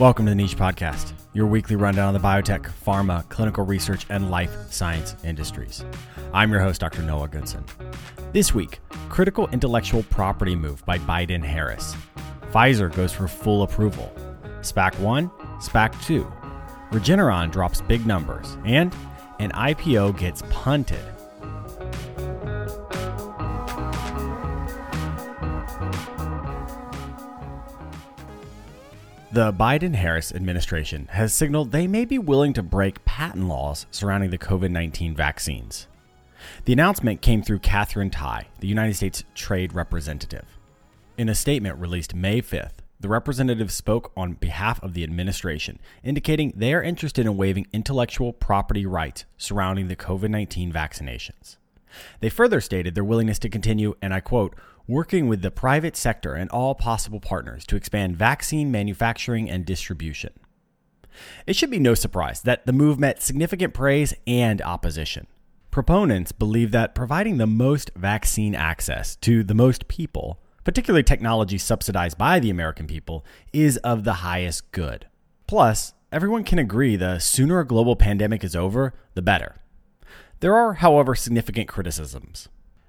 Welcome to the Niche Podcast, your weekly rundown on the biotech, pharma, clinical research, and life science industries. I'm your host, Dr. Noah Goodson. This week, critical intellectual property move by Biden Harris. Pfizer goes for full approval. SPAC 1, SPAC 2. Regeneron drops big numbers, and an IPO gets punted. The Biden Harris administration has signaled they may be willing to break patent laws surrounding the COVID 19 vaccines. The announcement came through Katherine Tai, the United States Trade Representative. In a statement released May 5th, the representative spoke on behalf of the administration, indicating they are interested in waiving intellectual property rights surrounding the COVID 19 vaccinations. They further stated their willingness to continue, and I quote, working with the private sector and all possible partners to expand vaccine manufacturing and distribution. It should be no surprise that the move met significant praise and opposition. Proponents believe that providing the most vaccine access to the most people, particularly technology subsidized by the American people, is of the highest good. Plus, everyone can agree the sooner a global pandemic is over, the better. There are, however, significant criticisms.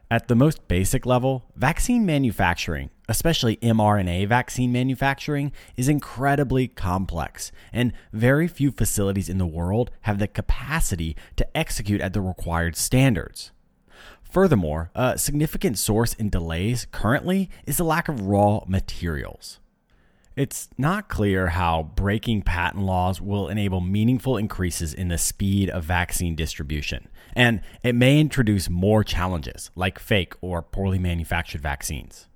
At the most basic level, vaccine manufacturing, especially mRNA vaccine manufacturing, is incredibly complex, and very few facilities in the world have the capacity to execute at the required standards. Furthermore, a significant source in delays currently is the lack of raw materials. It's not clear how breaking patent laws will enable meaningful increases in the speed of vaccine distribution, and it may introduce more challenges, like fake or poorly manufactured vaccines.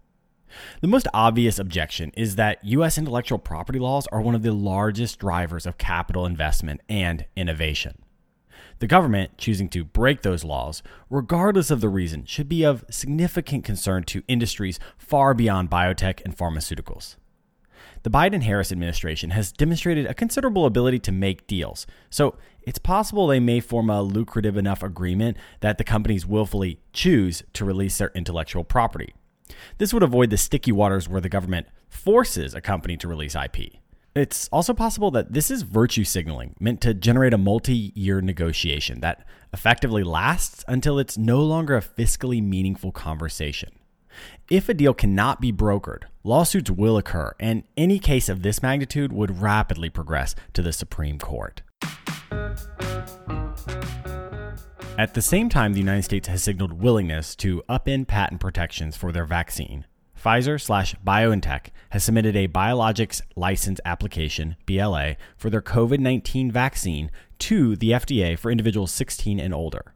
The most obvious objection is that U.S. intellectual property laws are one of the largest drivers of capital investment and innovation. The government choosing to break those laws, regardless of the reason, should be of significant concern to industries far beyond biotech and pharmaceuticals. The Biden Harris administration has demonstrated a considerable ability to make deals, so it's possible they may form a lucrative enough agreement that the companies willfully choose to release their intellectual property. This would avoid the sticky waters where the government forces a company to release IP. It's also possible that this is virtue signaling meant to generate a multi year negotiation that effectively lasts until it's no longer a fiscally meaningful conversation. If a deal cannot be brokered, lawsuits will occur, and any case of this magnitude would rapidly progress to the Supreme Court. At the same time, the United States has signaled willingness to upend patent protections for their vaccine. Pfizer slash BioNTech has submitted a biologics license application, BLA, for their COVID 19 vaccine to the FDA for individuals 16 and older.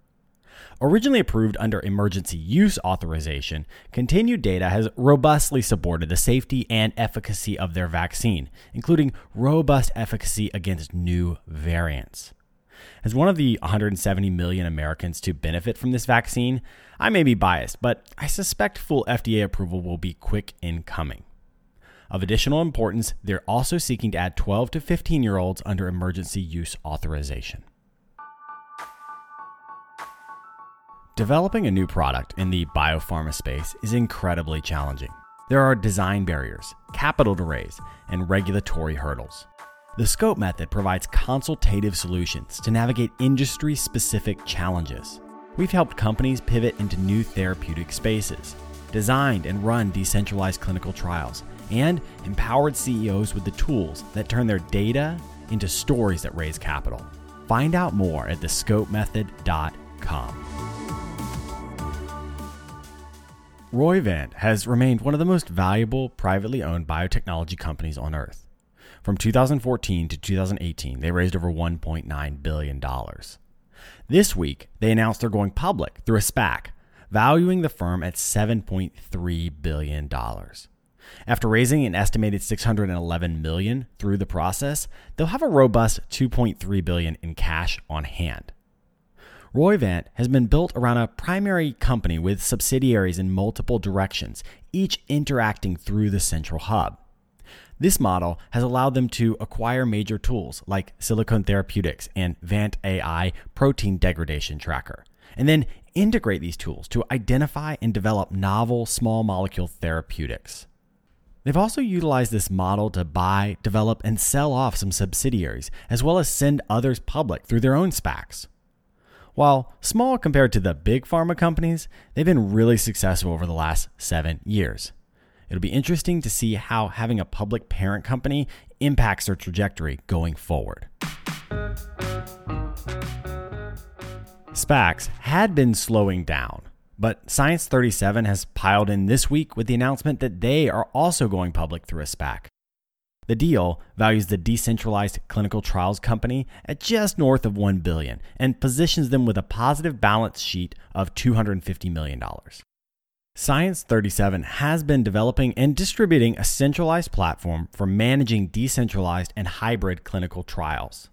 Originally approved under emergency use authorization, continued data has robustly supported the safety and efficacy of their vaccine, including robust efficacy against new variants. As one of the 170 million Americans to benefit from this vaccine, I may be biased, but I suspect full FDA approval will be quick in coming. Of additional importance, they're also seeking to add 12 to 15 year olds under emergency use authorization. Developing a new product in the biopharma space is incredibly challenging. There are design barriers, capital to raise, and regulatory hurdles. The SCOPE method provides consultative solutions to navigate industry specific challenges. We've helped companies pivot into new therapeutic spaces, designed and run decentralized clinical trials, and empowered CEOs with the tools that turn their data into stories that raise capital. Find out more at thescopemethod.com. Roivant has remained one of the most valuable privately owned biotechnology companies on earth. From 2014 to 2018, they raised over $1.9 billion. This week, they announced they're going public through a SPAC, valuing the firm at $7.3 billion. After raising an estimated 611 million through the process, they'll have a robust 2.3 billion in cash on hand. Roivant has been built around a primary company with subsidiaries in multiple directions, each interacting through the central hub. This model has allowed them to acquire major tools like Silicon Therapeutics and Vant AI protein degradation tracker, and then integrate these tools to identify and develop novel small molecule therapeutics. They've also utilized this model to buy, develop, and sell off some subsidiaries, as well as send others public through their own SPACs. While small compared to the big pharma companies, they've been really successful over the last seven years. It'll be interesting to see how having a public parent company impacts their trajectory going forward. SPACs had been slowing down, but Science 37 has piled in this week with the announcement that they are also going public through a SPAC. The deal values the decentralized clinical trials company at just north of 1 billion and positions them with a positive balance sheet of 250 million dollars. Science 37 has been developing and distributing a centralized platform for managing decentralized and hybrid clinical trials.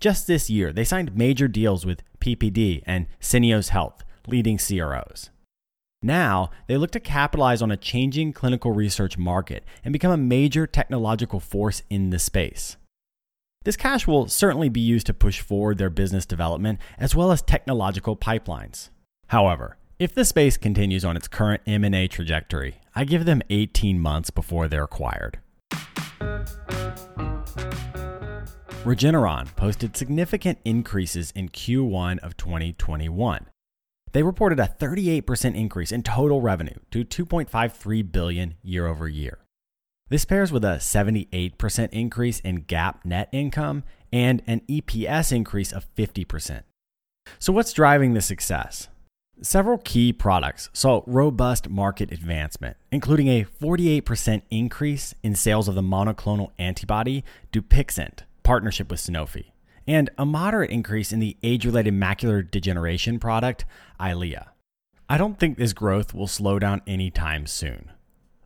Just this year, they signed major deals with PPD and Syneos Health, leading CROs. Now, they look to capitalize on a changing clinical research market and become a major technological force in the space. This cash will certainly be used to push forward their business development as well as technological pipelines. However, if the space continues on its current M&A trajectory, I give them 18 months before they're acquired. Regeneron posted significant increases in Q1 of 2021. They reported a 38% increase in total revenue to 2.53 billion year over year. This pairs with a 78% increase in GAAP net income and an EPS increase of 50%. So what's driving the success? Several key products saw robust market advancement, including a 48% increase in sales of the monoclonal antibody Dupixent, partnership with Sanofi, and a moderate increase in the age related macular degeneration product Eylea. I don't think this growth will slow down anytime soon.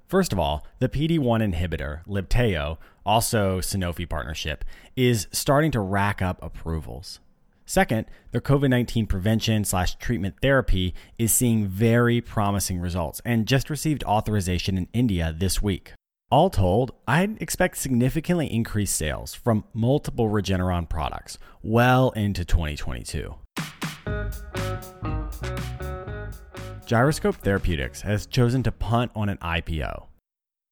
First of all, the PD1 inhibitor, Libtayo, also Sanofi partnership, is starting to rack up approvals. Second, their COVID 19 prevention slash treatment therapy is seeing very promising results and just received authorization in India this week. All told, I'd expect significantly increased sales from multiple Regeneron products well into 2022. Gyroscope Therapeutics has chosen to punt on an IPO.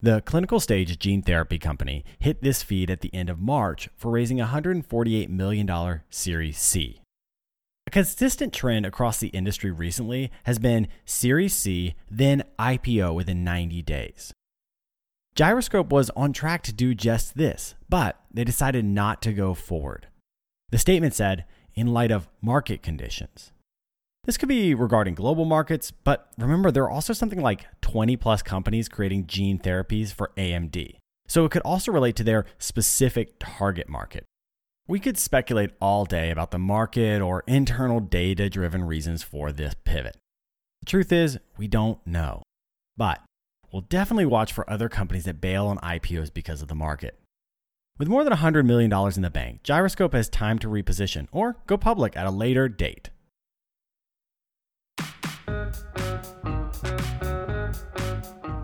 The clinical stage gene therapy company hit this feed at the end of March for raising $148 million Series C. A consistent trend across the industry recently has been Series C, then IPO within 90 days. Gyroscope was on track to do just this, but they decided not to go forward. The statement said, in light of market conditions. This could be regarding global markets, but remember, there are also something like 20 plus companies creating gene therapies for AMD. So it could also relate to their specific target market. We could speculate all day about the market or internal data driven reasons for this pivot. The truth is, we don't know. But we'll definitely watch for other companies that bail on IPOs because of the market. With more than $100 million in the bank, Gyroscope has time to reposition or go public at a later date.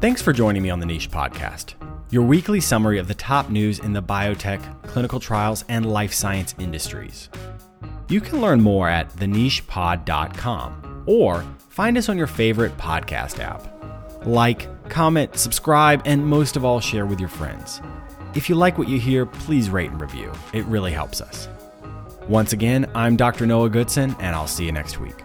Thanks for joining me on the Niche Podcast, your weekly summary of the top news in the biotech, clinical trials, and life science industries. You can learn more at thenichepod.com or find us on your favorite podcast app. Like, comment, subscribe, and most of all, share with your friends. If you like what you hear, please rate and review. It really helps us. Once again, I'm Dr. Noah Goodson, and I'll see you next week.